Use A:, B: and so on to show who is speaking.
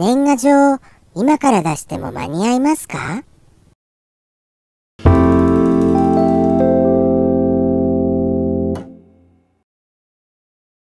A: 年賀状、今から出しても間に合いますか？